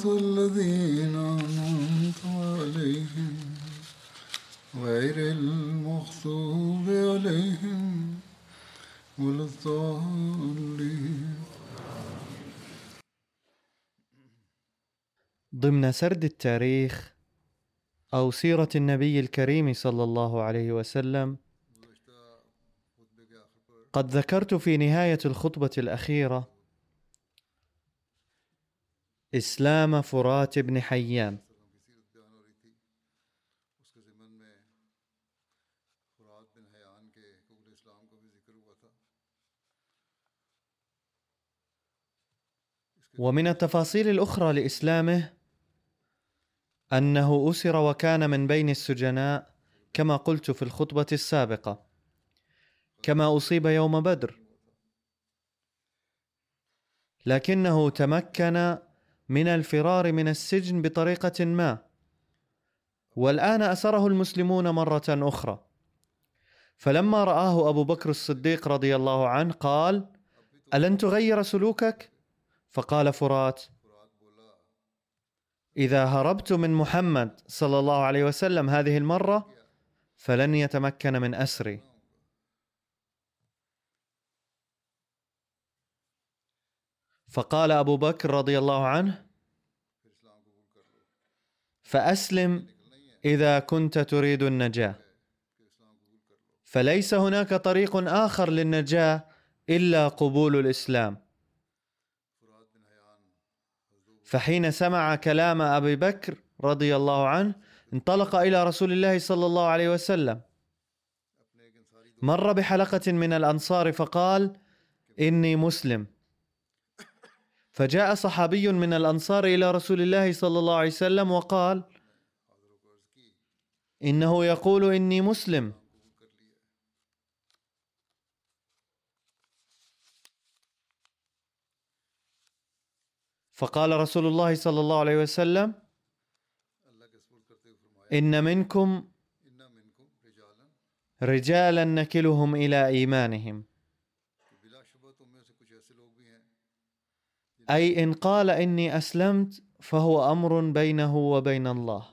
صراط الذين أنعمت عليهم غير المغضوب عليهم ولا الضالين. ضمن سرد التاريخ أو سيرة النبي الكريم صلى الله عليه وسلم قد ذكرت في نهاية الخطبة الأخيرة إسلام فرات بن حيام ومن التفاصيل الأخرى لإسلامه أنه أسر وكان من بين السجناء كما قلت في الخطبة السابقة كما أصيب يوم بدر لكنه تمكن من الفرار من السجن بطريقة ما. والآن أسره المسلمون مرة أخرى. فلما رآه أبو بكر الصديق رضي الله عنه قال ألن تغير سلوكك؟ فقال فرات إذا هربت من محمد صلى الله عليه وسلم هذه المرة فلن يتمكن من أسري. فقال أبو بكر رضي الله عنه فأسلم إذا كنت تريد النجاة. فليس هناك طريق آخر للنجاة إلا قبول الإسلام. فحين سمع كلام أبي بكر رضي الله عنه انطلق إلى رسول الله صلى الله عليه وسلم. مر بحلقة من الأنصار فقال إني مسلم. فجاء صحابي من الأنصار إلى رسول الله صلى الله عليه وسلم وقال إنه يقول إني مسلم. فقال رسول الله صلى الله عليه وسلم إن منكم رجالا نكلهم إلى إيمانهم. أي إن قال إني أسلمت فهو أمر بينه وبين الله.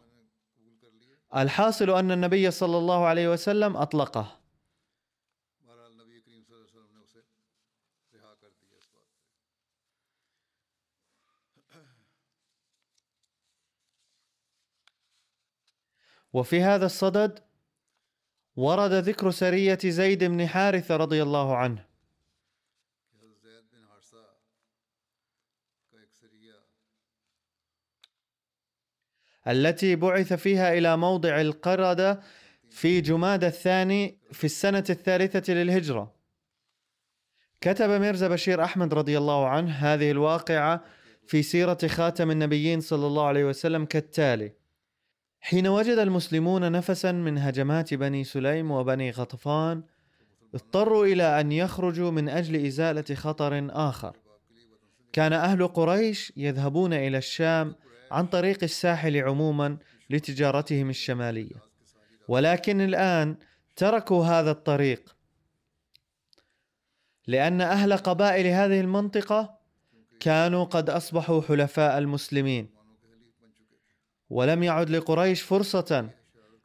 الحاصل أن النبي صلى الله عليه وسلم أطلقه. وفي هذا الصدد ورد ذكر سرية زيد بن حارثة رضي الله عنه. التي بعث فيها إلى موضع القردة في جماد الثاني في السنة الثالثة للهجرة. كتب ميرزا بشير أحمد رضي الله عنه هذه الواقعة في سيرة خاتم النبيين صلى الله عليه وسلم كالتالي حين وجد المسلمون نفسا من هجمات بني سليم وبني غطفان اضطروا إلى أن يخرجوا من أجل إزالة خطر آخر. كان أهل قريش يذهبون إلى الشام عن طريق الساحل عموما لتجارتهم الشمالية. ولكن الآن تركوا هذا الطريق. لأن أهل قبائل هذه المنطقة كانوا قد أصبحوا حلفاء المسلمين. ولم يعد لقريش فرصة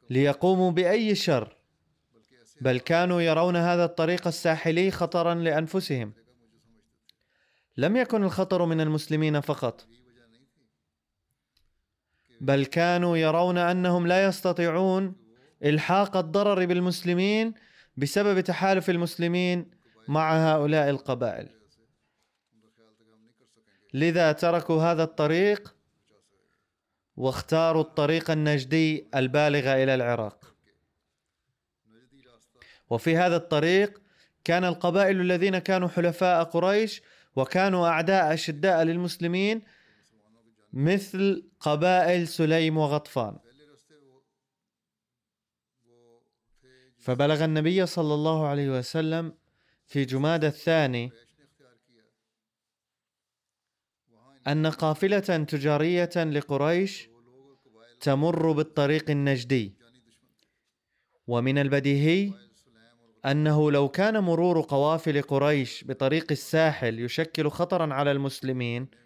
ليقوموا بأي شر بل كانوا يرون هذا الطريق الساحلي خطرا لأنفسهم. لم يكن الخطر من المسلمين فقط. بل كانوا يرون أنهم لا يستطيعون إلحاق الضرر بالمسلمين بسبب تحالف المسلمين مع هؤلاء القبائل. لذا تركوا هذا الطريق واختاروا الطريق النجدي البالغ إلى العراق. وفي هذا الطريق كان القبائل الذين كانوا حلفاء قريش وكانوا أعداء أشداء للمسلمين مثل قبائل سليم وغطفان. فبلغ النبي صلى الله عليه وسلم في جماد الثاني أن قافلة تجارية لقريش تمر بالطريق النجدي. ومن البديهي أنه لو كان مرور قوافل قريش بطريق الساحل يشكل خطرا على المسلمين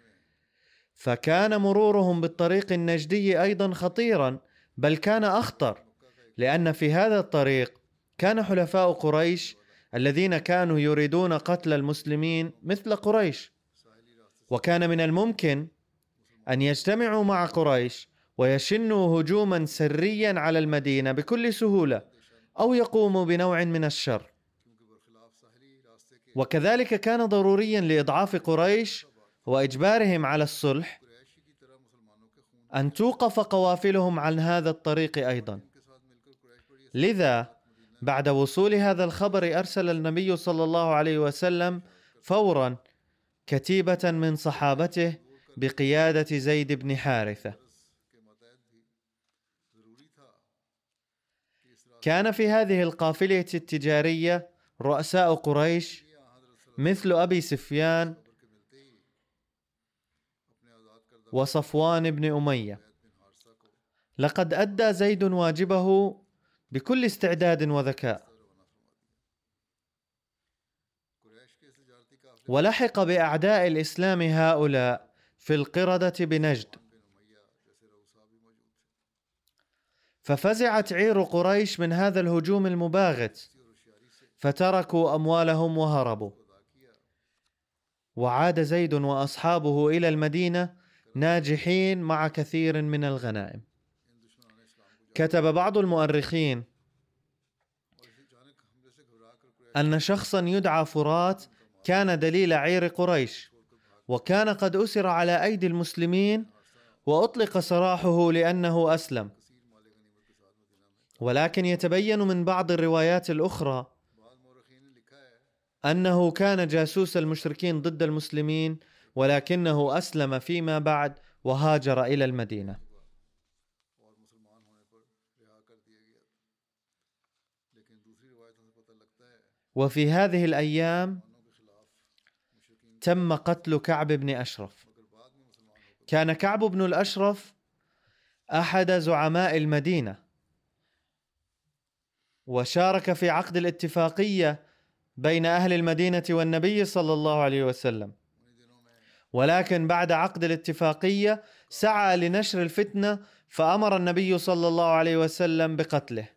فكان مرورهم بالطريق النجدي أيضا خطيرا بل كان أخطر لأن في هذا الطريق كان حلفاء قريش الذين كانوا يريدون قتل المسلمين مثل قريش. وكان من الممكن أن يجتمعوا مع قريش ويشنوا هجوما سريا على المدينة بكل سهولة أو يقوموا بنوع من الشر. وكذلك كان ضروريا لإضعاف قريش وإجبارهم على الصلح أن توقف قوافلهم عن هذا الطريق أيضا. لذا بعد وصول هذا الخبر أرسل النبي صلى الله عليه وسلم فورا كتيبة من صحابته بقيادة زيد بن حارثة. كان في هذه القافلة التجارية رؤساء قريش مثل أبي سفيان وصفوان بن أمية. لقد أدى زيد واجبه بكل استعداد وذكاء. ولحق بأعداء الإسلام هؤلاء في القردة بنجد. ففزعت عير قريش من هذا الهجوم المباغت فتركوا أموالهم وهربوا. وعاد زيد وأصحابه إلى المدينة ناجحين مع كثير من الغنائم. كتب بعض المؤرخين أن شخصا يدعى فرات كان دليل عير قريش وكان قد أسر على أيدي المسلمين وأطلق سراحه لأنه أسلم. ولكن يتبين من بعض الروايات الأخرى أنه كان جاسوس المشركين ضد المسلمين ولكنه أسلم فيما بعد وهاجر إلى المدينة. وفي هذه الأيام تم قتل كعب بن أشرف. كان كعب بن الأشرف أحد زعماء المدينة وشارك في عقد الاتفاقية بين أهل المدينة والنبي صلى الله عليه وسلم. ولكن بعد عقد الاتفاقية سعى لنشر الفتنة فأمر النبي صلى الله عليه وسلم بقتله.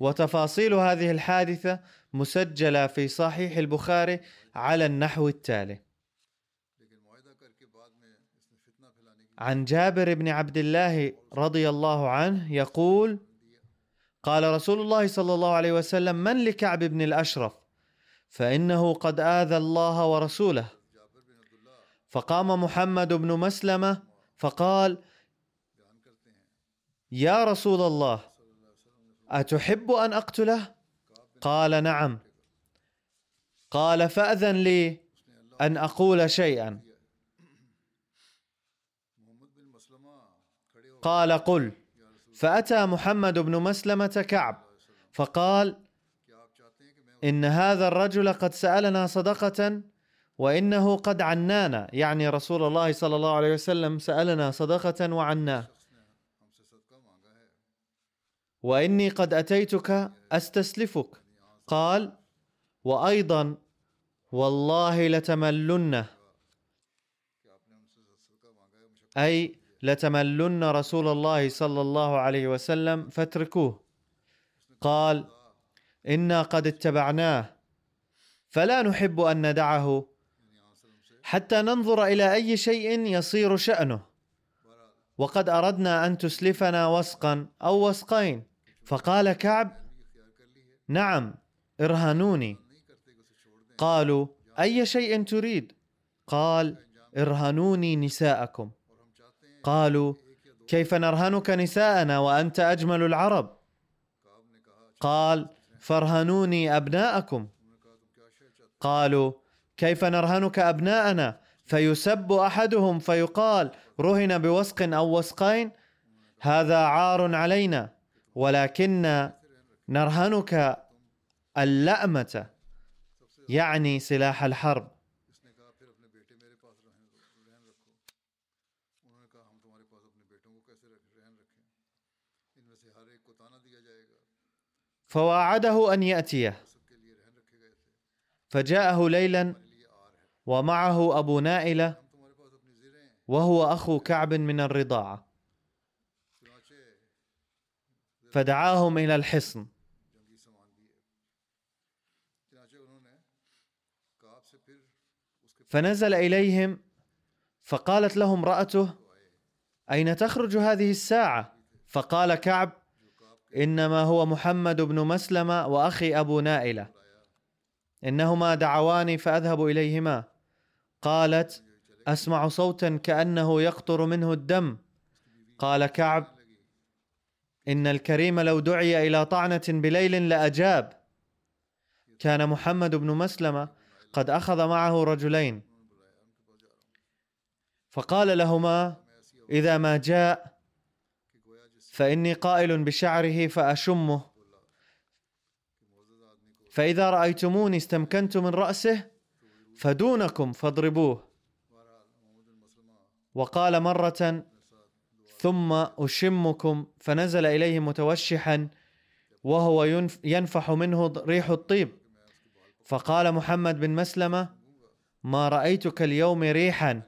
وتفاصيل هذه الحادثة مسجلة في صحيح البخاري على النحو التالي. عن جابر بن عبد الله رضي الله عنه يقول قال رسول الله صلى الله عليه وسلم من لكعب بن الأشرف؟ فإنه قد آذى الله ورسوله فقام محمد بن مسلمة فقال يا رسول الله أتحب أن أقتله؟ قال نعم. قال فأذن لي أن أقول شيئا. قال قل. فأتى محمد بن مسلمة كعب فقال إن هذا الرجل قد سألنا صدقة وإنه قد عنانا. يعني رسول الله صلى الله عليه وسلم سألنا صدقة وعناه. وإني قد أتيتك أستسلفك. قال وأيضا والله لتملن أي لتملن رسول الله صلى الله عليه وسلم فاتركوه. قال إنا قد اتبعناه. فلا نحب أن ندعه. حتى ننظر إلى أي شيء يصير شأنه. وقد أردنا أن تسلفنا وسقا أو وسقين. فقال كعب نعم ارهنوني. قالوا أي شيء تريد؟ قال ارهنوني نساءكم. قالوا كيف نرهنك نساءنا وأنت أجمل العرب؟ قال فارهنوني أبناءكم. قالوا كيف نرهنك أبناءنا؟ فيسب أحدهم فيقال رهن بوسق أو وسقين؟ هذا عار علينا ولكن نرهنك اللأمة يعني سلاح الحرب. فواعده گئے تھے فجاءه ليلا ومعه زریں ہیں وهو أخو كعب من چنانچہ فدعاهم إلى الحصن. فنزل إليهم فقالت له امراته أين تخرج هذه الساعة؟ فقال كعب إنما هو محمد بن مسلمة وأخي أبو نائلة. إنهما دعواني فأذهب إليهما. قالت أسمع صوتا كأنه يقطر منه الدم. قال كعب إن الكريم لو دعي إلى طعنة بليل لأجاب. كان محمد بن مسلمة قد أخذ معه رجلين. فقال لهما إذا ما جاء فإني قائل بشعره فأشمه. فإذا رأيتموني استمكنت من رأسه فدونكم فاضربوه. وقال مرة ثم أشمكم فنزل إليه متوشحا وهو ينف- ينفح منه ريح الطيب. فقال محمد بن مسلمة ما رأيتك اليوم ريحا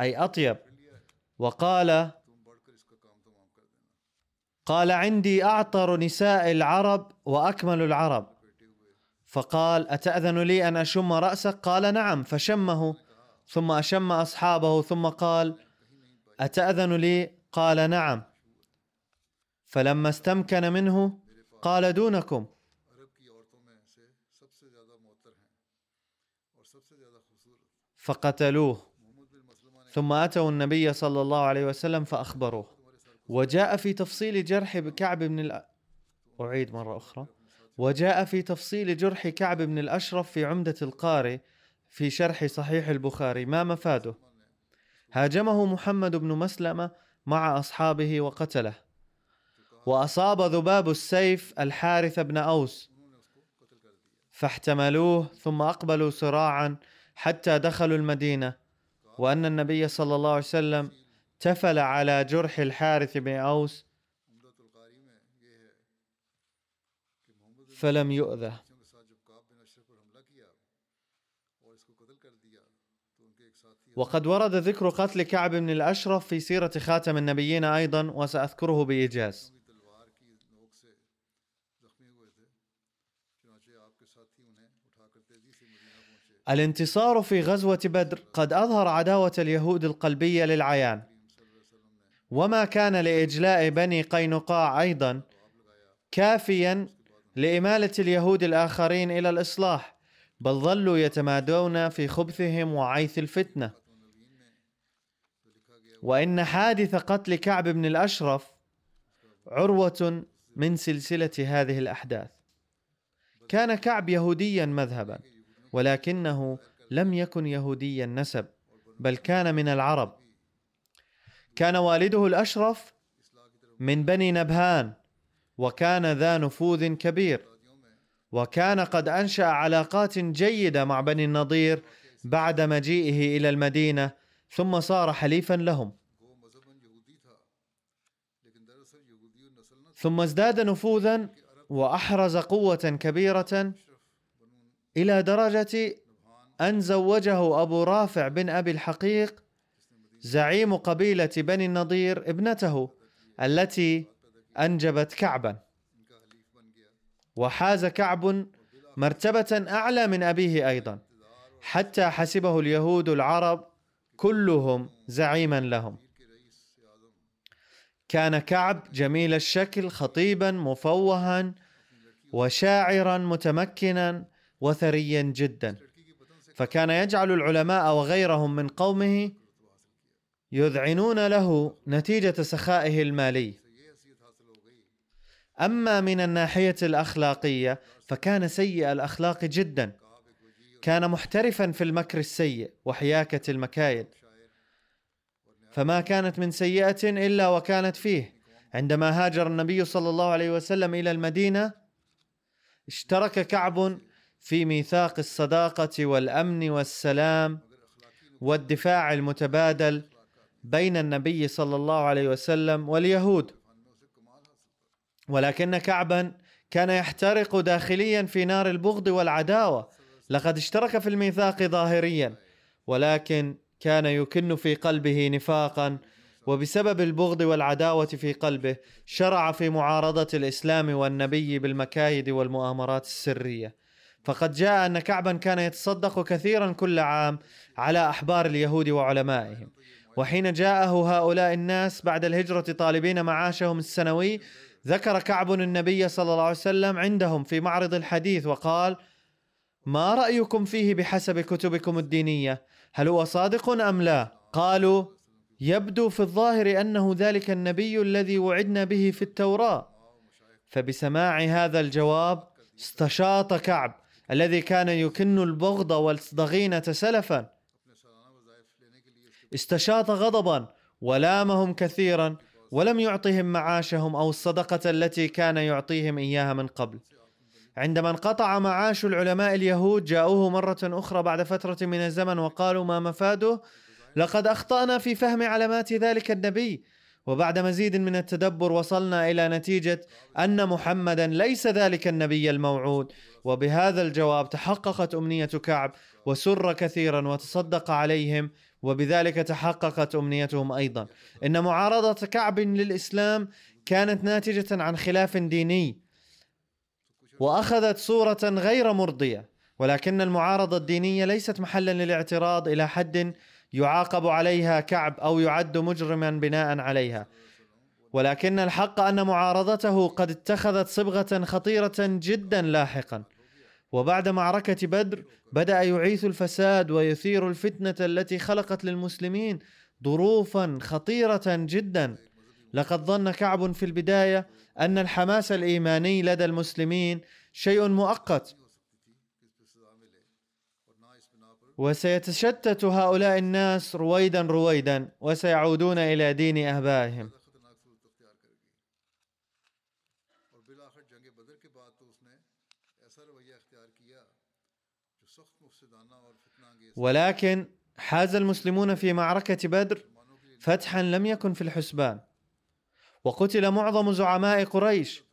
أي أطيب؟ وقال قال عندي أعطر نساء العرب وأكمل العرب. فقال أتأذن لي أن أشم رأسك؟ قال نعم. فشمه ثم أشم أصحابه ثم قال أتأذن لي؟ قال نعم. فلما استمكن منه قال دونكم. فقتلوه. ثم أتوا النبي صلى الله عليه وسلم فأخبروه. وجاء في تفصيل جرح كعب بن الأ... أعيد مرة أخرى. وجاء في تفصيل جرح كعب بن الأشرف في عمدة القاري في شرح صحيح البخاري ما مفاده. هاجمه محمد بن مسلمة مع أصحابه وقتله. وأصاب ذباب السيف الحارث بن أوس. فاحتملوه ثم أقبلوا سراعا حتى دخلوا المدينة. وأن النبي صلى الله عليه وسلم تفل على جرح الحارث بن أوس ایک ساتھی وقد ورد ذكر قتل كعب بن الأشرف في سيرة خاتم النبيين سے مدینہ پہنچے الانتصار في غزوة بدر قد أظهر عداوة اليهود القلبية للعيان. وما كان لإجلاء بني قينقاع أيضا كافيا لإمالة اليهود الآخرين إلى الإصلاح بل ظلوا يتمادون في خبثهم وعيث الفتنة. وإن حادث قتل كعب بن الأشرف عروة من سلسلة هذه الأحداث. كان كعب يهوديا مذهبا ولكنه لم يكن يهودي النسب بل كان من العرب. كان والده الأشرف من بني نبهان وكان ذا نفوذ كبير. وكان قد أنشأ علاقات جيدة مع بني النضير بعد مجيئه إلى المدينة ثم صار حليفا لهم. ثم ازداد نفوذا وأحرز قوة كبيرة إلى درجة أن زوجه أبو رافع بن أبي الحقيق زعيم قبيلة بني النضير ابنته التي أنجبت كعبا. وحاز كعب مرتبة أعلى من أبيه أيضا. حتى حسبه اليهود العرب كلهم زعيما لهم. كان كعب جميل الشكل خطيبا مفوها وشاعرا متمكنا وثريا جدا. فكان يجعل العلماء وغيرهم من قومه يذعنون له نتيجة سخائه المالي. أما من الناحية الأخلاقية فكان سيء الأخلاق جدا. كان محترفا في المكر السيء وحياكة المكايد فما كانت من سيئة إلا وكانت فيه. عندما هاجر النبي صلى الله عليه وسلم إلى المدينة اشترك كعب في ميثاق الصداقة والأمن والسلام والدفاع المتبادل بين النبي صلى الله عليه وسلم واليهود. ولكن كعبا كان يحترق داخليا في نار البغض والعداوة. لقد اشترك في الميثاق ظاهريا ولكن كان يكن في قلبه نفاقا وبسبب البغض والعداوة في قلبه شرع في معارضة الإسلام والنبي بالمكايد والمؤامرات السرية. فقد جاء أن كعبا كان يتصدق كثيرا كل عام على أحبار اليهود وعلمائهم. وحين جاءه هؤلاء الناس بعد الهجرة طالبين معاشهم السنوي ذكر كعب النبي صلى الله عليه وسلم عندهم في معرض الحديث وقال ما رأيكم فيه بحسب كتبكم الدينية؟ هل هو صادق أم لا؟ قالوا يبدو في الظاهر أنه ذلك النبي الذي وعدنا به في التوراة. فبسماع هذا الجواب استشاط كعب الذي كان يكن البغض والضغينه سلفا استشاط غضبا ولامهم كثيرا ولم يعطهم معاشهم أو الصدقه التي كان يعطيهم اياها من قبل. عندما انقطع معاش العلماء اليهود جاءوه مرة أخرى بعد فترة من الزمن وقالوا ما مفاده؟ لقد أخطأنا في فهم علامات ذلك النبي. وبعد مزيد من التدبر وصلنا إلى نتيجة أن محمدا ليس ذلك النبي الموعود. وبهذا الجواب تحققت أمنية كعب وسر كثيرا وتصدق عليهم وبذلك تحققت أمنيتهم أيضا. إن معارضة كعب للإسلام كانت ناتجة عن خلاف ديني وأخذت صورة غير مرضية ولكن المعارضة الدينية ليست محلا للاعتراض إلى حد يعاقب عليها كعب أو يعد مجرما بناء عليها. ولكن الحق أن معارضته قد اتخذت صبغة خطيرة جدا لاحقا. وبعد معركة بدر بدأ يعيث الفساد ويثير الفتنة التي خلقت للمسلمين ظروفا خطيرة جدا. لقد ظن كعب في البداية أن الحماس الإيماني لدى المسلمين شيء مؤقت. وسيتشتت هؤلاء الناس رويدا رويدا وسيعودون إلى دين ابائهم ولكن حاز المسلمون في معركة بدر فتحا لم يكن في الحسبان. وقتل معظم زعماء قريش.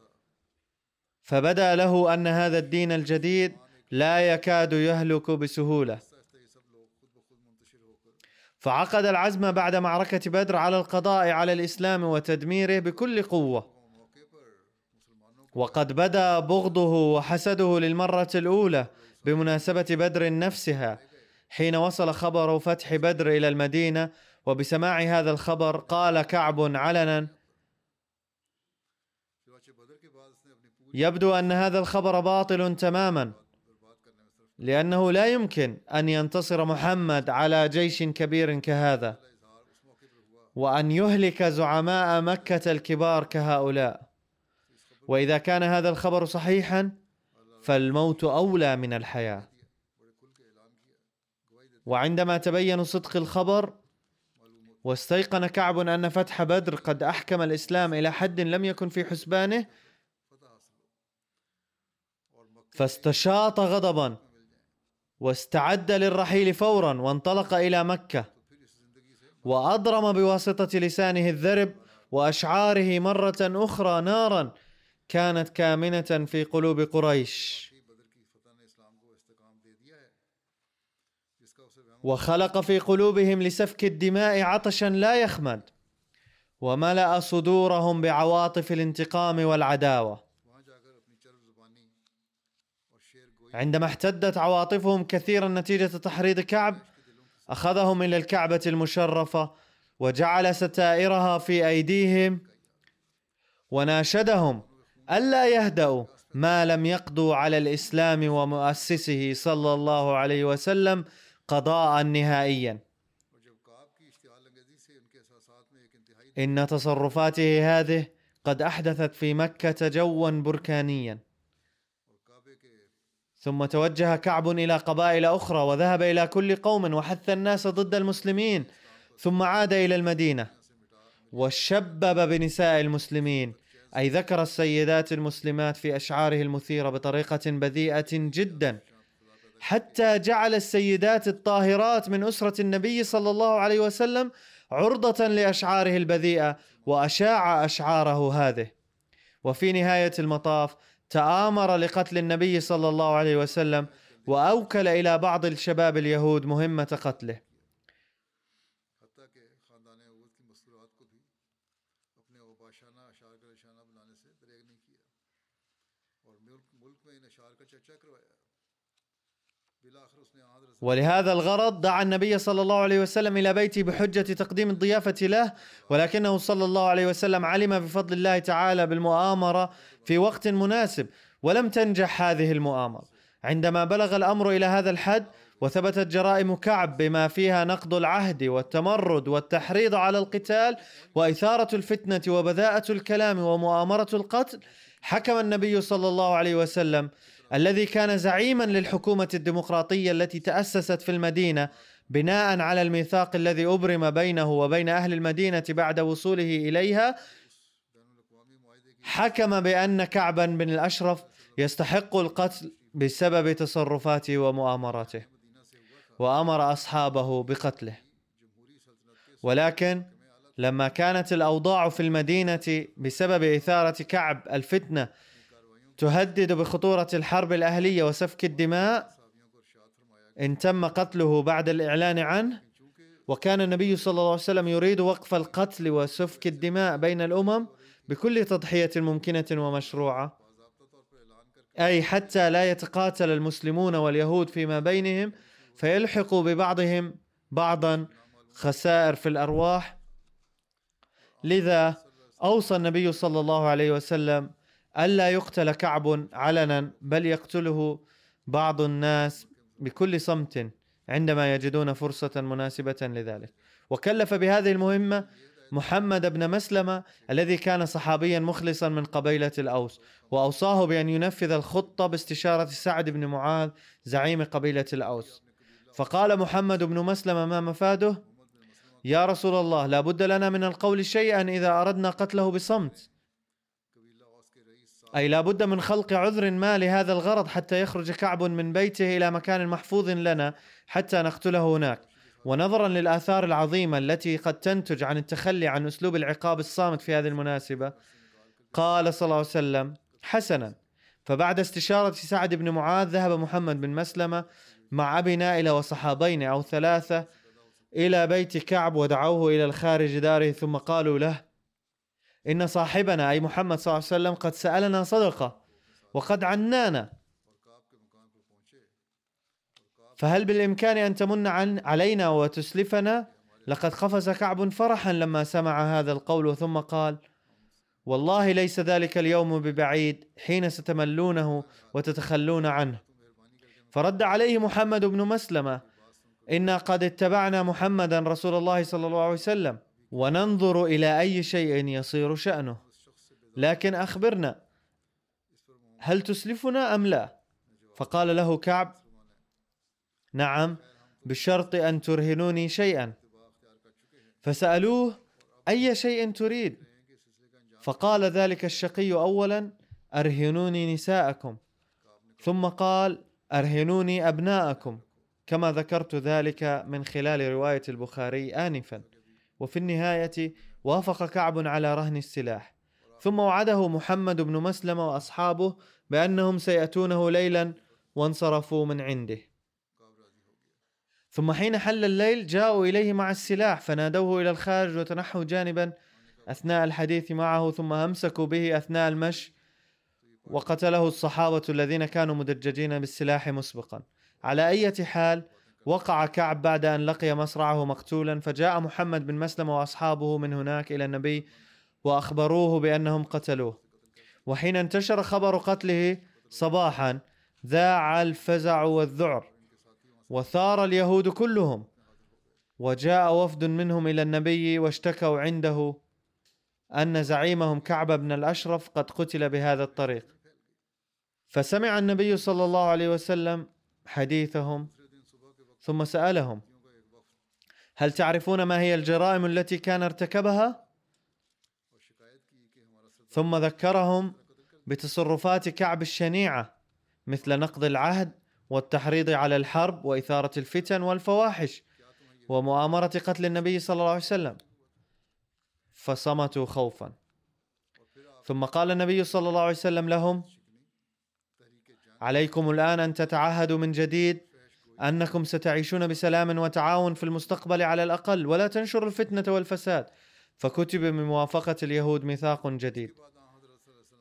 فبدأ له أن هذا الدين الجديد لا يكاد يهلك بسهولة. فعقد العزم بعد معركة بدر على القضاء على الإسلام وتدميره بكل قوة. وقد بدأ بغضه وحسده للمرة الأولى بمناسبة بدر نفسها. حين وصل خبر فتح بدر إلى المدينة وبسماع هذا الخبر قال كعب علنا. يبدو أن هذا الخبر باطل تماما لأنه لا يمكن أن ينتصر محمد على جيش كبير كهذا وأن يهلك زعماء مكة الكبار كهؤلاء. وإذا كان هذا الخبر صحيحا فالموت أولى من الحياة. وعندما تبين صدق الخبر واستيقن كعب أن فتح بدر قد أحكم الإسلام إلى حد لم يكن في حسبانه فاستشاط غضبا واستعد للرحيل فورا وانطلق إلى مكة وأضرم بواسطة لسانه الذرب وأشعاره مرة أخرى نارا كانت كامنة في قلوب قريش. وخلق في قلوبهم لسفك الدماء عطشا لا يخمد وملأ صدورهم بعواطف الانتقام والعداوة. عندما احتدت عواطفهم كثيرا نتيجة تحريض كعب أخذهم إلى الكعبة المشرفة وجعل ستائرها في أيديهم وناشدهم ألا يهدأوا ما لم يقضوا على الإسلام ومؤسسه صلى الله عليه وسلم قضاء نهائيا. إن تصرفاته هذه قد أحدثت في مكة جوا بركانيا. ثم توجه كعب إلى قبائل أخرى وذهب إلى كل قوم وحث الناس ضد المسلمين ثم عاد إلى المدينة وشبب بنساء المسلمين. أي ذكر السيدات المسلمات في أشعاره المثيرة بطريقة بذيئة جدا. حتى جعل السيدات الطاهرات من أسرة النبي صلى الله عليه وسلم عرضة لأشعاره البذيئة وأشاع أشعاره هذه. وفي نهاية المطاف تآمر لقتل النبي صلى الله عليه وسلم وأوكل إلى بعض الشباب اليهود مهمة قتله. ولهذا الغرض دعا النبي صلى الله عليه وسلم إلى بيته بحجة تقديم الضيافة له ولكنه صلى الله عليه وسلم علم بفضل الله تعالى بالمؤامرة في وقت مناسب ولم تنجح هذه المؤامرة. عندما بلغ الأمر إلى هذا الحد وثبتت جرائم كعب بما فيها نقض العهد والتمرد والتحريض على القتال وإثارة الفتنة وبذاءة الكلام ومؤامرة القتل حكم النبي صلى الله عليه وسلم الذي كان زعيما للحكومة الديمقراطية التي تأسست في المدينة بناء على الميثاق الذي أبرم بينه وبين أهل المدينة بعد وصوله إليها حكم بأن كعبا بن الأشرف يستحق القتل بسبب تصرفاته ومؤامراته وأمر أصحابه بقتله. ولكن لما كانت الأوضاع في المدينة بسبب إثارة كعب الفتنة تهدد بخطورة الحرب الأهلية وسفك الدماء. إن تم قتله بعد الإعلان عنه. وكان النبي صلى الله عليه وسلم يريد وقف القتل وسفك الدماء بين الأمم بكل تضحية ممكنة ومشروعة. أي حتى لا يتقاتل المسلمون واليهود فيما بينهم فيلحقوا ببعضهم بعضا خسائر في الأرواح. لذا أوصى النبي صلى الله عليه وسلم ألا يقتل كعب علنا بل يقتله بعض الناس بكل صمت عندما يجدون فرصة مناسبة لذلك. وكلف بهذه المهمة محمد بن مسلمة الذي كان صحابيا مخلصا من قبيلة الأوس وأوصاه بأن ينفذ الخطة باستشارة سعد بن معاذ زعيم قبيلة الأوس. فقال محمد بن مسلمة ما مفاده؟ يا رسول الله لا بد لنا من القول شيئا إذا أردنا قتله بصمت. أي لا بد من خلق عذر ما لهذا الغرض حتى يخرج كعب من بيته إلى مكان محفوظ لنا حتى نقتله هناك. ونظرا للآثار العظيمة التي قد تنتج عن التخلي عن أسلوب العقاب الصامت في هذه المناسبة قال صلى الله عليه وسلم حسنا. فبعد استشارة سعد بن معاذ ذهب محمد بن مسلمة مع أبي نائلة وصحابين أو ثلاثة إلى بيت كعب ودعوه إلى الخارج داره ثم قالوا له إن صاحبنا أي محمد صلى الله عليه وسلم قد سألنا صدقة وقد عنانا. فهل بالإمكان أن تمن عن علينا وتسلفنا؟ لقد قفز كعب فرحا لما سمع هذا القول ثم قال والله ليس ذلك اليوم ببعيد حين ستملونه وتتخلون عنه. فرد عليه محمد بن مسلمة إنا قد اتبعنا محمدا رسول الله صلى الله عليه وسلم. وننظر إلى أي شيء يصير شأنه. لكن أخبرنا هل تسلفنا أم لا؟ فقال له كعب نعم بشرط أن ترهنوني شيئا. فسألوه أي شيء تريد؟ فقال ذلك الشقي اولا أرهنوني نساءكم. ثم قال أرهنوني أبناءكم. كما ذكرت ذلك من خلال رواية البخاري انفا. وفي النهاية وافق كعب على رهن السلاح. ثم وعده محمد بن مسلمه وأصحابه بأنهم سيأتونه ليلا وانصرفوا من عنده. ثم حين حل الليل جاءوا إليه مع السلاح فنادوه إلى الخارج وتنحوا جانبا أثناء الحديث معه ثم أمسكوا به أثناء المشي وقتله الصحابة الذين كانوا مدججين بالسلاح مسبقا. على أي حال وقع كعب بعد أن لقي مصرعه مقتولا فجاء محمد بن مسلمة وأصحابه من هناك إلى النبي وأخبروه بأنهم قتلوه. وحين انتشر خبر قتله صباحا ذاع الفزع والذعر وثار اليهود كلهم. وجاء وفد منهم إلى النبي واشتكوا عنده أن زعيمهم كعب بن الأشرف قد قتل بهذا الطريق. فسمع النبي صلى الله عليه وسلم حديثهم ثم سألهم هل تعرفون ما هي الجرائم التي كان ارتكبها؟ ثم ذكرهم بتصرفات كعب الشنيعة مثل نقض العهد والتحريض على الحرب وإثارة الفتن والفواحش ومؤامرة قتل النبي صلى الله عليه وسلم. فصمتوا خوفا. ثم قال النبي صلى الله عليه وسلم لهم عليكم الآن أن تتعهدوا من جديد أنكم ستعيشون بسلام وتعاون في المستقبل على الأقل ولا تنشروا الفتنة والفساد. فكتب من موافقة اليهود ميثاق جديد.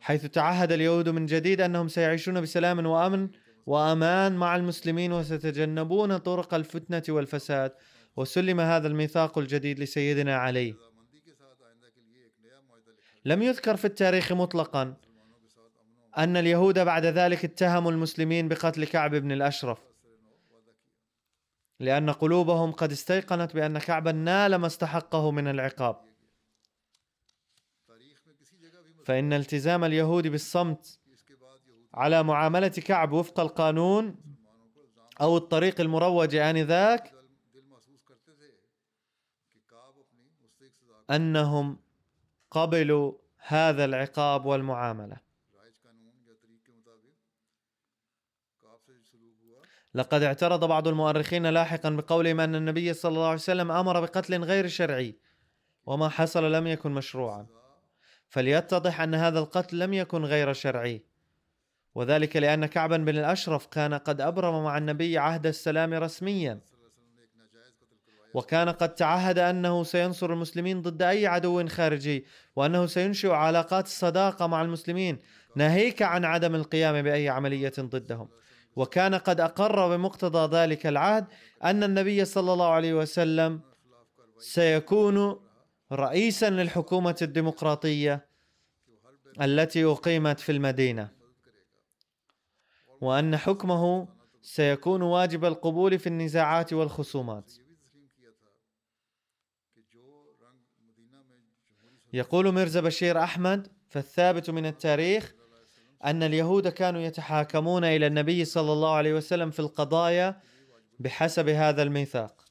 حيث تعهد اليهود من جديد أنهم سيعيشون بسلام وأمن وأمان مع المسلمين وستتجنبون طرق الفتنة والفساد. وسلم هذا الميثاق الجديد لسيدنا علي. لم يذكر في التاريخ مطلقا أن اليهود بعد ذلك اتهموا المسلمين بقتل كعب بن الأشرف. لأن قلوبهم قد استيقنت بأن كعبا نال ما استحقه من العقاب. فإن التزام اليهود بالصمت على معاملة كعب وفق القانون أو الطريق المروج آنذاك أنهم قبلوا هذا العقاب والمعاملة. لقد اعترض بعض المؤرخين لاحقا بقولهم أن النبي صلى الله عليه وسلم أمر بقتل غير شرعي وما حصل لم يكن مشروعا. فليتضح أن هذا القتل لم يكن غير شرعي. وذلك لأن كعبا بن الأشرف كان قد أبرم مع النبي عهد السلام رسميا. وكان قد تعهد أنه سينصر المسلمين ضد أي عدو خارجي وأنه سينشئ علاقات الصداقه مع المسلمين ناهيك عن عدم القيام بأي عملية ضدهم. وكان قد أقر بمقتضى ذلك العهد أن النبي صلى الله عليه وسلم سيكون رئيسا للحكومة الديمقراطية التي أقيمت في المدينة وأن حكمه سيكون واجب القبول في النزاعات والخصومات. يقول ميرزا بشير أحمد فالثابت من التاريخ أن اليهود كانوا يتحاكمون إلى النبي صلى الله عليه وسلم في القضايا بحسب هذا الميثاق.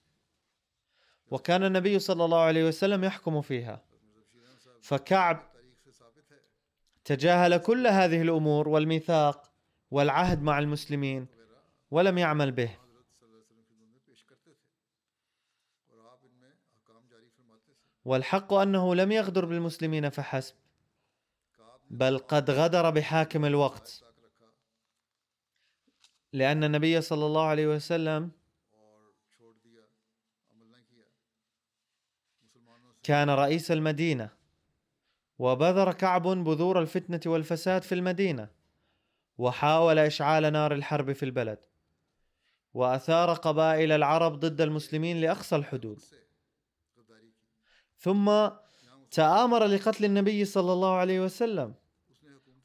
وكان النبي صلى الله عليه وسلم يحكم فيها. فكعب تجاهل كل هذه الأمور والميثاق والعهد مع المسلمين ولم يعمل به. والحق أنه لم يغدر بالمسلمين فحسب. بل قد غدر بحاكم الوقت. لأن النبي صلى الله عليه وسلم كان رئيس المدينة وبذر كعب بذور الفتنة والفساد في المدينة وحاول إشعال نار الحرب في البلد وأثار قبائل العرب ضد المسلمين لأقصى الحدود. ثم تآمر لقتل النبي صلى الله عليه وسلم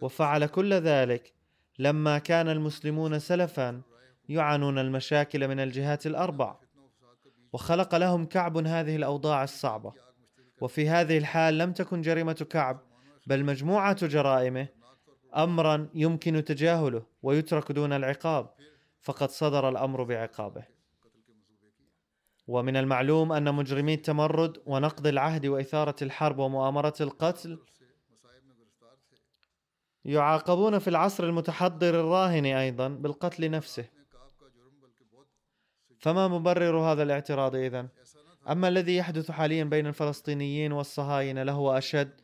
وفعل كل ذلك لما كان المسلمون سلفا يعانون المشاكل من الجهات الأربع. وخلق لهم كعب هذه الأوضاع الصعبة. وفي هذه الحال لم تكن جريمة كعب بل مجموعة جرائمه امرا يمكن تجاهله ويترك دون العقاب فقد صدر الأمر بعقابه. ومن المعلوم أن مجرمي التمرد ونقض العهد وإثارة الحرب ومؤامرة القتل يعاقبون في العصر المتحضر الراهن أيضا بالقتل نفسه. فما مبرر هذا الاعتراض إذن؟ أما الذي يحدث حاليا بين الفلسطينيين والصهاينة لهو أشد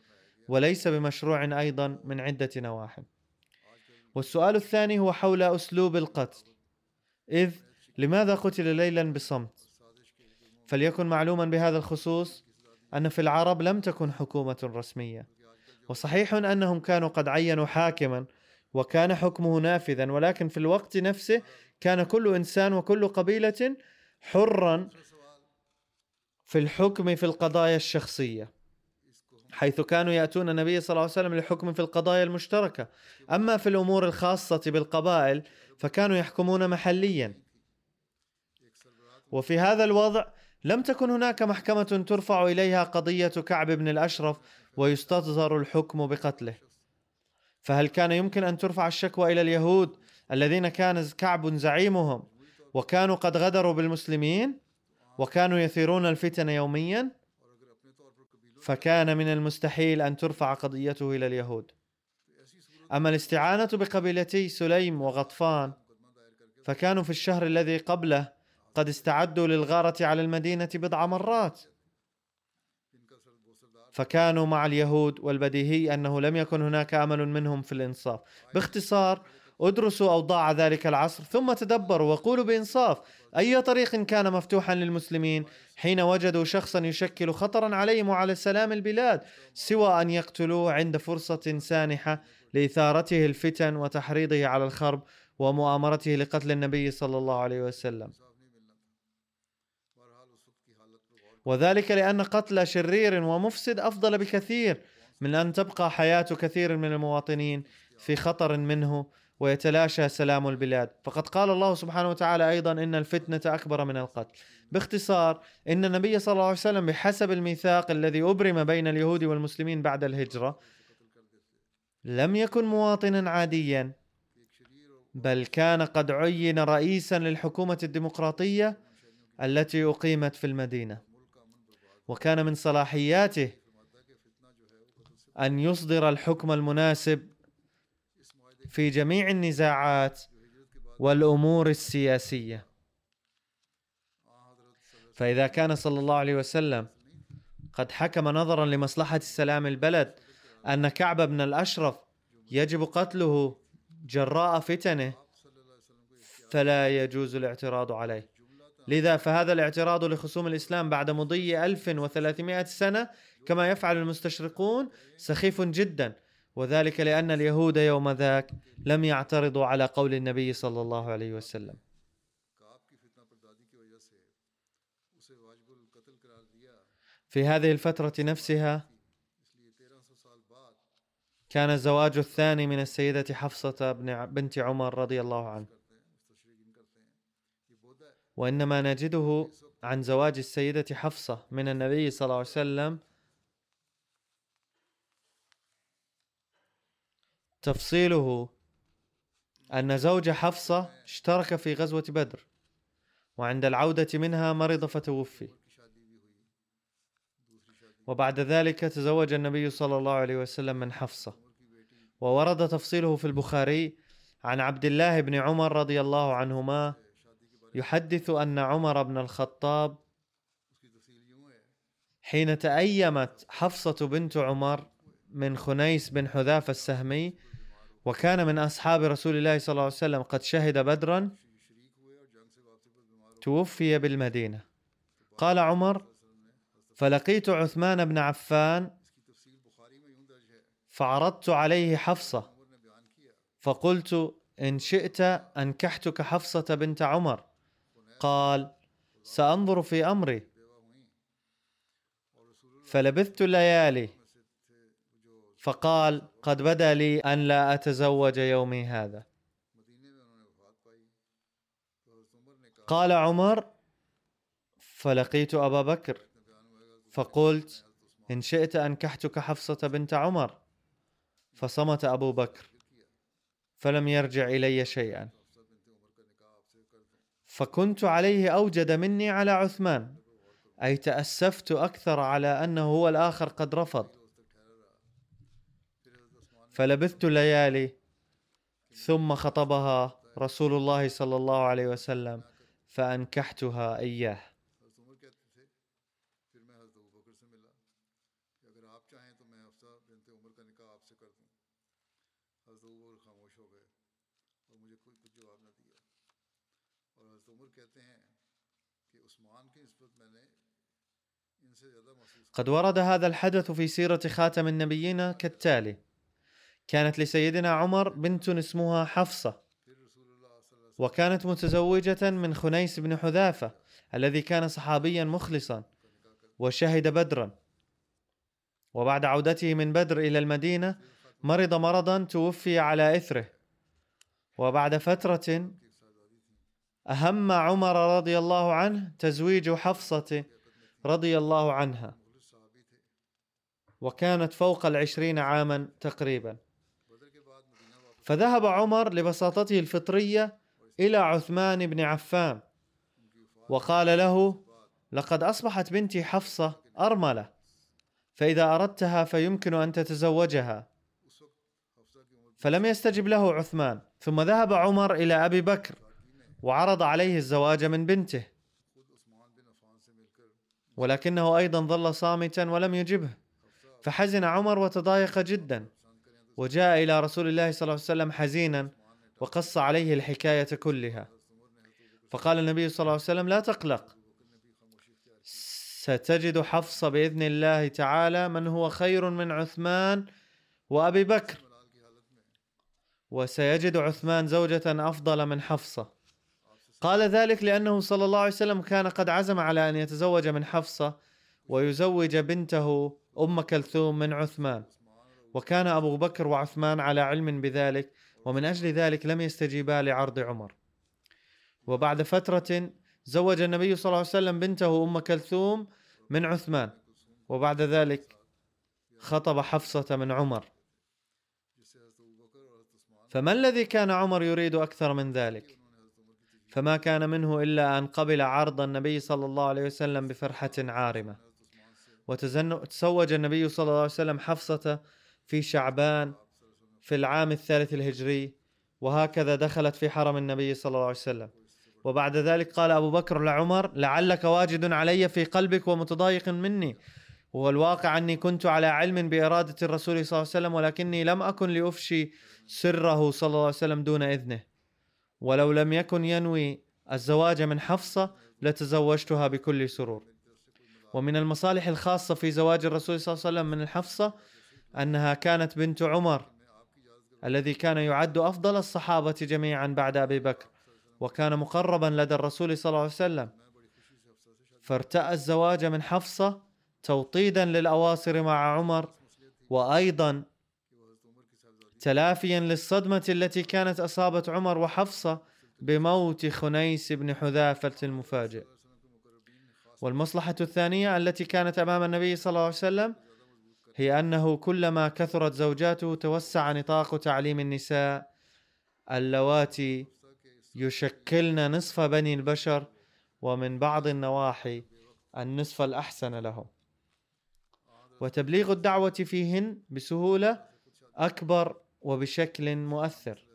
وليس بمشروع أيضا من عدة نواحي. والسؤال الثاني هو حول أسلوب القتل. إذ لماذا قتل ليلا بصمت؟ فليكن معلوما بهذا الخصوص أن في العرب لم تكن حكومة رسمية. وصحيح أنهم كانوا قد عينوا حاكما وكان حكمه نافذا ولكن في الوقت نفسه كان كل إنسان وكل قبيلة حرا في الحكم في القضايا الشخصية حيث كانوا يأتون النبي صلى الله عليه وسلم للحكم في القضايا المشتركة. أما في الأمور الخاصة بالقبائل فكانوا يحكمون محليا. وفي هذا الوضع لم تكن هناك محكمة ترفع إليها قضية كعب بن الأشرف ويستصدر الحكم بقتله. فهل كان يمكن أن ترفع الشكوى إلى اليهود الذين كان كعب زعيمهم وكانوا قد غدروا بالمسلمين وكانوا يثيرون الفتن يوميا؟ فكان من المستحيل أن ترفع قضيته إلى اليهود. أما الاستعانة بقبيلتي سليم وغطفان فكانوا في الشهر الذي قبله قد استعدوا للغارة على المدينة بضع مرات. فكانوا مع اليهود والبديهي أنه لم يكن هناك أمل منهم في الإنصاف. باختصار ادرسوا أوضاع ذلك العصر ثم تدبروا وقولوا بإنصاف. أي طريق كان مفتوحا للمسلمين حين وجدوا شخصا يشكل خطرا عليهم وعلى سلام البلاد سوى أن يقتلوه عند فرصة سانحة لإثارته الفتن وتحريضه على الخرب ومؤامرته لقتل النبي صلى الله عليه وسلم. وذلك لأن قتل شرير ومفسد أفضل بكثير من أن تبقى حياة كثير من المواطنين في خطر منه ويتلاشى سلام البلاد. فقد قال الله سبحانه وتعالى أيضا إن الفتنة أكبر من القتل. باختصار إن النبي صلى الله عليه وسلم بحسب الميثاق الذي أبرم بين اليهود والمسلمين بعد الهجرة لم يكن مواطنا عاديا بل كان قد عين رئيسا للحكومة الديمقراطية التي أقيمت في المدينة. وكان من صلاحياته أن يصدر الحكم المناسب في جميع النزاعات والأمور السياسية. فإذا كان صلى الله عليه وسلم قد حكم نظرا لمصلحة سلام البلد أن كعب بن الأشرف يجب قتله جراء فتنه فلا يجوز الاعتراض عليه. لذا فهذا الاعتراض لخصوم الإسلام بعد مضي 1300 سنة كما يفعل المستشرقون سخيف جدا. وذلك لأن اليهود يوم ذاك لم يعترضوا على قول النبي صلى الله عليه وسلم. في هذه الفترة نفسها كان الزواج الثاني من السيدة حفصة بنت عمر رضي الله عنه. وإنما نجده عن زواج السيدة حفصة من النبي صلى الله عليه وسلم. تفصيله أن زوج حفصة اشترك في غزوة بدر وعند العودة منها مرض فتوفي. وبعد ذلك تزوج النبي صلى الله عليه وسلم من حفصة. وورد تفصيله في البخاري عن عبد الله بن عمر رضي الله عنهما يحدث أن عمر بن الخطاب حين تأيمت حفصة بنت عمر من خنيس بن حذافة السهمي وكان من أصحاب رسول الله صلى الله عليه وسلم قد شهد بدرا توفي بالمدينة. قال عمر فلقيت عثمان بن عفان فعرضت عليه حفصة فقلت إن شئت أنكحتك حفصة بنت عمر. قال سأنظر في أمري. فلبثت الليالي فقال قد بدا لي أن لا أتزوج يومي هذا. قال عمر فلقيت أبا بكر. فقلت إن شئت أنكحتك حفصة بنت عمر. فصمت أبو بكر. فلم يرجع إلي شيئا. فكنت عليه أوجد مني على عثمان أي تأسفت أكثر على أنه هو الآخر قد رفض. فلبثت ليالي ثم خطبها رسول الله صلى الله عليه وسلم فأنكحتها إياه. قد ورد هذا الحدث في سيرة خاتم النبيين كالتالي: كانت لسيدنا عمر بنت اسمها حفصة وكانت متزوجة من خنيس بن حذافة الذي كان صحابيا مخلصا وشهد بدرا. وبعد عودته من بدر إلى المدينة مرض مرضا توفي على إثره. وبعد فترة أهم عمر رضي الله عنه تزويج حفصة رضي الله عنها. وكانت فوق العشرين عاما تقريبا. فذهب عمر لبساطته الفطرية إلى عثمان بن عفان وقال له لقد أصبحت بنتي حفصة أرملة فإذا أردتها فيمكن أن تتزوجها. فلم يستجب له عثمان. ثم ذهب عمر إلى أبي بكر وعرض عليه الزواج من بنته. ولكنه أيضا ظل صامتا ولم يجبه. فحزن عمر وتضايق جدا. وجاء إلى رسول الله صلى الله عليه وسلم حزينا وقص عليه الحكاية كلها. فقال النبي صلى الله عليه وسلم لا تقلق. ستجد حفصة بإذن الله تعالى من هو خير من عثمان وأبي بكر. وسيجد عثمان زوجة أفضل من حفصة. قال ذلك لأنه صلى الله عليه وسلم كان قد عزم على أن يتزوج من حفصة ويزوج بنته أم كلثوم من عثمان. وكان أبو بكر وعثمان على علم بذلك ومن أجل ذلك لم يستجيبا لعرض عمر. وبعد فترة زوج النبي صلى الله عليه وسلم بنته أم كلثوم من عثمان. وبعد ذلك خطب حفصة من عمر. فما الذي كان عمر يريد أكثر من ذلك؟ فما كان منه إلا أن قبل عرض النبي صلى الله عليه وسلم بفرحة عارمة. وتزوج النبي صلى الله عليه وسلم حفصة في شعبان في العام الثالث الهجري وهكذا دخلت في حرم النبي صلى الله عليه وسلم. وبعد ذلك قال أبو بكر لعمر لعلك واجد علي في قلبك ومتضايق مني. والواقع أني كنت على علم بإرادة الرسول صلى الله عليه وسلم ولكني لم أكن لأفشي سره صلى الله عليه وسلم دون إذنه. ولو لم يكن ينوي الزواج من حفصة لتزوجتها بكل سرور. ومن المصالح الخاصة في زواج الرسول صلى الله عليه وسلم من الحفصة أنها كانت بنت عمر الذي كان يعد أفضل الصحابة جميعا بعد أبي بكر وكان مقربا لدى الرسول صلى الله عليه وسلم. فارتأى الزواج من حفصة توطيدا للأواصر مع عمر وأيضا تلافيا للصدمة التي كانت أصابت عمر وحفصة بموت خنيس بن حذافة المفاجئ. والمصلحة الثانية التي كانت أمام النبي صلى الله عليه وسلم هي أنه كلما كثرت زوجاته توسع نطاق تعليم النساء اللواتي يشكلن نصف بني البشر ومن بعض النواحي النصف الأحسن لهم. وتبليغ الدعوة فيهن بسهولة أكبر وبشكل مؤثر.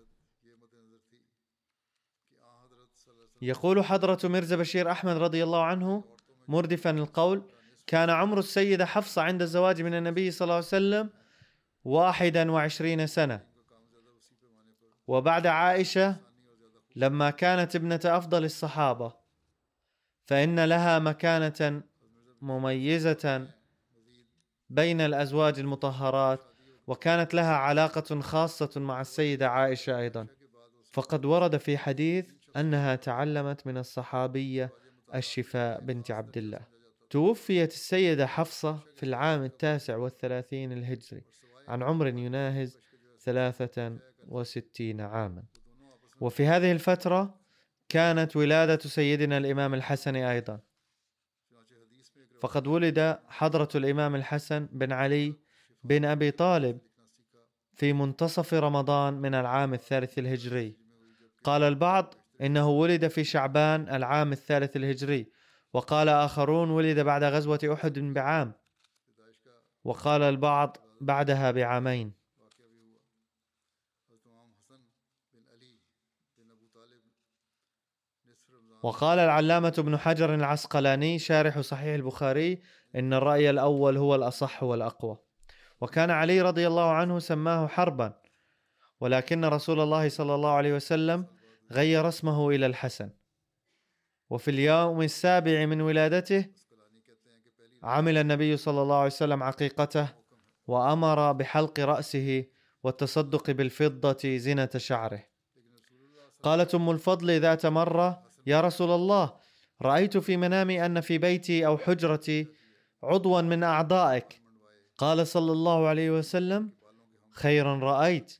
يقول حضرة مرزا بشير أحمد رضي الله عنه مردفا القول كان عمر السيدة حفصة عند الزواج من النبي صلى الله عليه وسلم واحدا وعشرين سنة. وبعد عائشة لما كانت ابنة أفضل الصحابة. فإن لها مكانة مميزة بين الأزواج المطهرات وكانت لها علاقة خاصة مع السيدة عائشة أيضا. فقد ورد في حديث أنها تعلمت من الصحابية الشفاء بنت عبد الله. توفيت السيدة حفصة في العام التاسع والثلاثين الهجري عن عمر يناهز ثلاثة وستين عاما. وفي هذه الفترة كانت ولادة سيدنا الإمام الحسن أيضا. فقد ولد حضرة الإمام الحسن بن علي بن أبي طالب في منتصف رمضان من العام الثالث الهجري. قال البعض إنه ولد في شعبان العام الثالث الهجري وقال آخرون ولد بعد غزوة أحد بعام وقال البعض بعدها بعامين. وقال العلامة ابن حجر العسقلاني شارح صحيح البخاري إن الرأي الأول هو الأصح والأقوى. وكان علي رضي الله عنه سماه حربا ولكن رسول الله صلى الله عليه وسلم غير اسمه إلى الحسن. وفي اليوم السابع من ولادته عمل النبي صلى الله عليه وسلم عقيقته وأمر بحلق رأسه والتصدق بالفضة زنة شعره. قالت أم الفضل ذات مرة يا رسول الله رأيت في منامي أن في بيتي أو حجرتي عضوا من أعضائك قال صلى الله عليه وسلم خيرا رأيت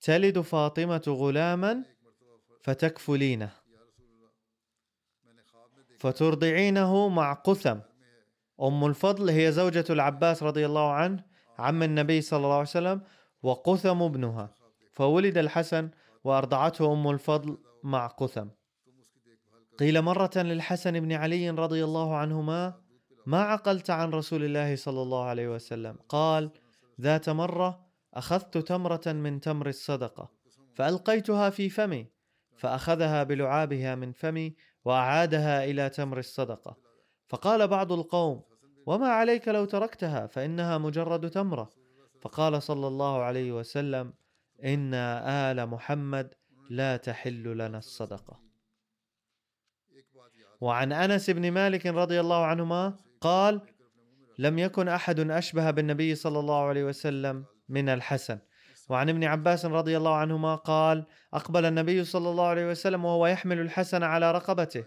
تلد فاطمة غلاما فتكفلينه فترضعينه مع قثم. أم الفضل هي زوجة العباس رضي الله عنه عم النبي صلى الله عليه وسلم وقثم ابنها فولد الحسن وأرضعته أم الفضل مع قثم. قيل مرة للحسن بن علي رضي الله عنهما ما عقلت عن رسول الله صلى الله عليه وسلم؟ قال ذات مرة أخذت تمرة من تمر الصدقة فألقيتها في فمي فأخذها بلعابها من فمي وأعادها إلى تمر الصدقة. فقال بعض القوم وما عليك لو تركتها فإنها مجرد تمرة. فقال صلى الله عليه وسلم إن آل محمد لا تحل لنا الصدقة. وعن أنس بن مالك رضي الله عنهما قال لم يكن أحد أشبه بالنبي صلى الله عليه وسلم من الحسن. وعن ابن عباس رضي الله عنهما قال أقبل النبي صلى الله عليه وسلم وهو يحمل الحسن على رقبته.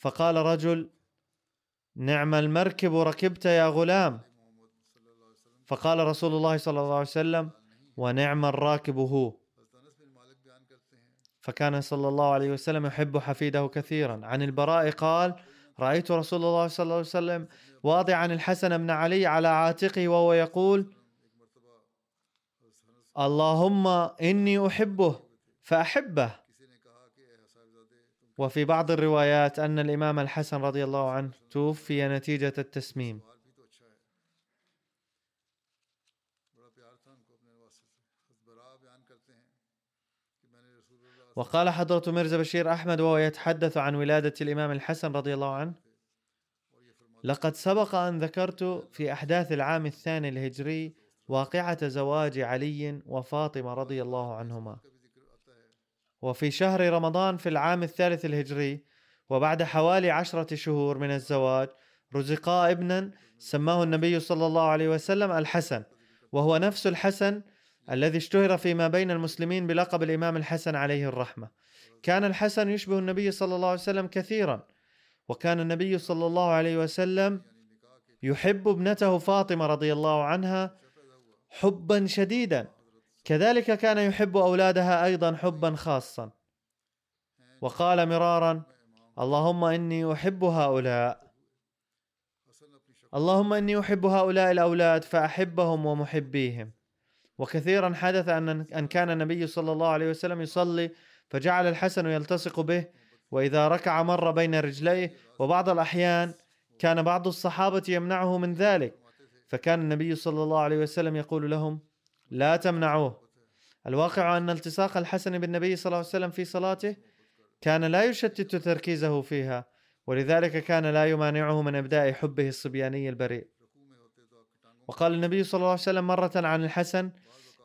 فقال رجل نعم المركب ركبت يا غلام. فقال رسول الله صلى الله عليه وسلم ونعم الراكب هو. فكان صلى الله عليه وسلم يحب حفيده كثيرا. عن البراء قال رأيت رسول الله صلى الله عليه وسلم واضعا الحسن بن علي على عاتقه وهو يقول اللهم إني أحبه فأحبه. وفي بعض الروايات أن الإمام الحسن رضي الله عنه توفي نتيجة التسميم. وقال حضرة مرزا بشير أحمد وهو يتحدث عن ولادة الإمام الحسن رضي الله عنه لقد سبق أن ذكرت في أحداث العام الثاني الهجري واقعة زواج علي وفاطمة رضي الله عنهما. وفي شهر رمضان في العام الثالث الهجري وبعد حوالي عشرة شهور من الزواج رزقا ابنا سماه النبي صلى الله عليه وسلم الحسن وهو نفس الحسن الذي اشتهر فيما بين المسلمين بلقب الإمام الحسن عليه الرحمة. كان الحسن يشبه النبي صلى الله عليه وسلم كثيرا وكان النبي صلى الله عليه وسلم يحب ابنته فاطمة رضي الله عنها حبا شديدا. كذلك كان يحب أولادها أيضا حبا خاصا. وقال مرارا اللهم إني أحب هؤلاء اللهم إني أحب هؤلاء الأولاد فأحبهم ومحبيهم. وكثيرا حدث أن أن كان النبي صلى الله عليه وسلم يصلي فجعل الحسن يلتصق به وإذا ركع مر بين رجليه وبعض الأحيان كان بعض الصحابة يمنعه من ذلك. فكان النبي صلى الله عليه وسلم يقول لهم لا تمنعوه. الواقع أن التصاق الحسن بالنبي صلى الله عليه وسلم في صلاته كان لا يشتت تركيزه فيها ولذلك كان لا يمانعه من إبداء حبه الصبياني البريء. وقال النبي صلى الله عليه وسلم مرة عن الحسن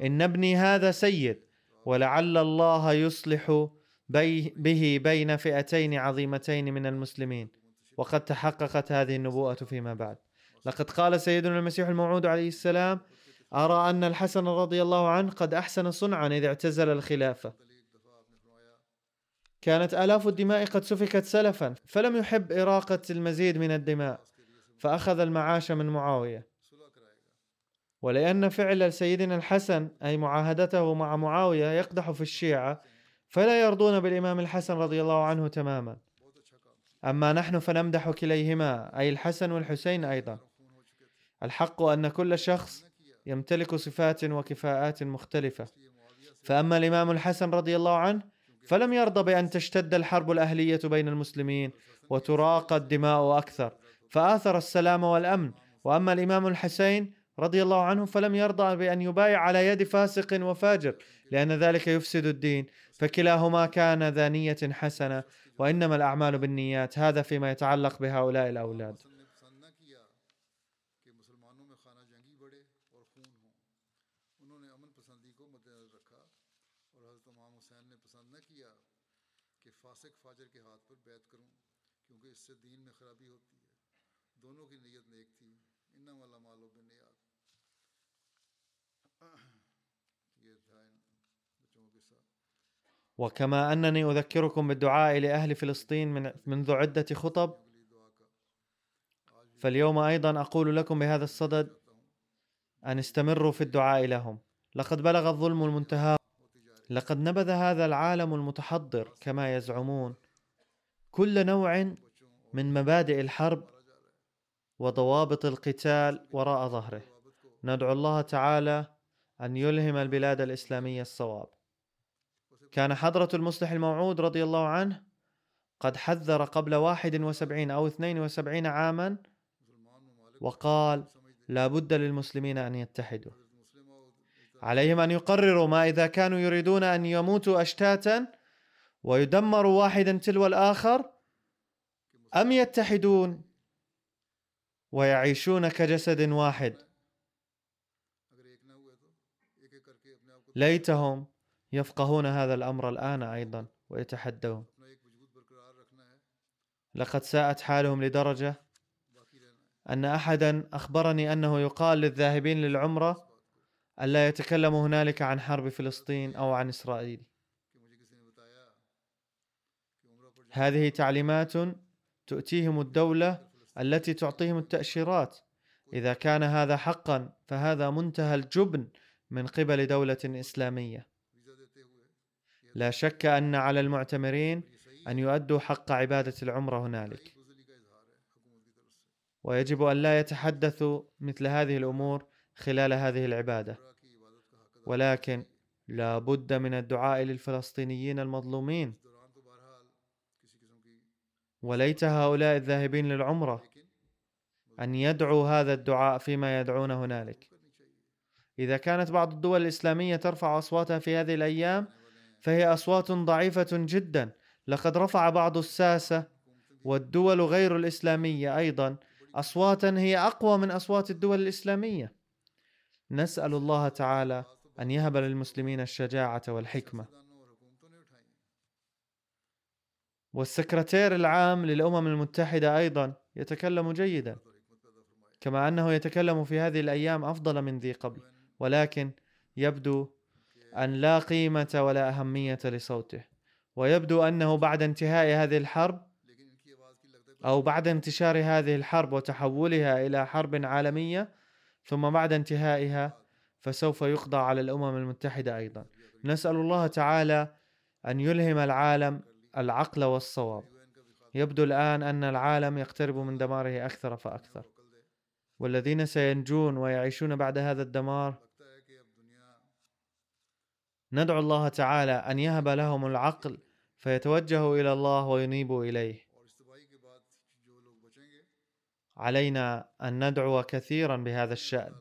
إن ابني هذا سيد ولعل الله يصلح به بين فئتين عظيمتين من المسلمين. وقد تحققت هذه النبوءة فيما بعد. لقد قال سيدنا المسيح الموعود عليه السلام أرى أن الحسن رضي الله عنه قد أحسن صنعا إذ اعتزل الخلافة. كانت آلاف الدماء قد سفكت سلفا فلم يحب إراقة المزيد من الدماء فأخذ المعاش من معاوية. ولأن فعل سيدنا الحسن أي معاهدته مع معاوية يقدح في الشيعة فلا يرضون بالإمام الحسن رضي الله عنه تماما. أما نحن فنمدح كليهما أي الحسن والحسين أيضا. الحق أن كل شخص يمتلك صفات وكفاءات مختلفة. فأما الإمام الحسن رضي الله عنه فلم يرضى بأن تشتد الحرب الأهلية بين المسلمين وتراق الدماء أكثر فآثر السلام والأمن. وأما الإمام الحسين رضي الله عنه فلم يرضى بأن يبايع على يد فاسق وفاجر لأن ذلك يفسد الدين فكلاهما كان ذا نية حسنة وإنما الأعمال بالنيات هذا فيما يتعلق بهؤلاء الأولاد. وكما أنني أذكركم بالدعاء لأهل فلسطين من منذ عدة خطب فاليوم أيضا أقول لكم بهذا الصدد أن استمروا في الدعاء لهم. لقد بلغ الظلم المنتهى لقد نبذ هذا العالم المتحضر كما يزعمون. كل نوع من مبادئ الحرب وضوابط القتال وراء ظهره. ندعو الله تعالى أن يلهم البلاد الإسلامية الصواب. كان حضرة المصلح الموعود رضي الله عنه قد حذر قبل واحد وسبعين أو اثنين وسبعين عاما وقال لا بد للمسلمين أن يتحدوا. عليهم أن يقرروا ما إذا كانوا يريدون أن يموتوا أشتاتا ويدمروا واحدا تلو الآخر أم يتحدون ويعيشون كجسد واحد؟ ليتهم يفقهون هذا الأمر الآن أيضا ويتحدون. لقد ساءت حالهم لدرجة أن احدا أخبرني أنه يقال للذاهبين للعمرة الا يتكلموا هنالك عن حرب فلسطين أو عن إسرائيل. هذه تعليمات تؤتيهم الدولة التي تعطيهم التأشيرات. إذا كان هذا حقا فهذا منتهى الجبن من قبل دولة إسلامية. لا شك أن على المعتمرين أن يؤدوا حق عبادة العمرة هنالك. ويجب أن لا يتحدثوا مثل هذه الأمور خلال هذه العبادة. ولكن لا بد من الدعاء للفلسطينيين المظلومين. وليت هؤلاء الذاهبين للعمرة أن يدعوا هذا الدعاء فيما يدعون هنالك. إذا كانت بعض الدول الإسلامية ترفع أصواتها في هذه الأيام فهي أصوات ضعيفة جدا. لقد رفع بعض الساسه والدول غير الإسلامية أيضا. اصواتا هي أقوى من أصوات الدول الإسلامية. نسأل الله تعالى أن يهب للمسلمين الشجاعة والحكمة. والسكرتير العام للأمم المتحدة أيضا يتكلم جيدا. كما أنه يتكلم في هذه الأيام أفضل من ذي قبل. ولكن يبدو أن لا قيمة ولا أهمية لصوته ويبدو أنه بعد انتهاء هذه الحرب أو بعد انتشار هذه الحرب وتحولها إلى حرب عالمية ثم بعد انتهائها فسوف يقضى على الأمم المتحدة أيضا. نسأل الله تعالى أن يلهم العالم العقل والصواب. يبدو الآن أن العالم يقترب من دماره أكثر فأكثر. والذين سينجون ويعيشون بعد هذا الدمار ندعو الله تعالى أن يهب لهم العقل فيتوجهوا إلى الله وينيبوا إليه. علينا أن ندعو كثيرا بهذا الشأن.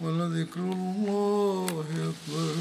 ولذكر الله أكبر.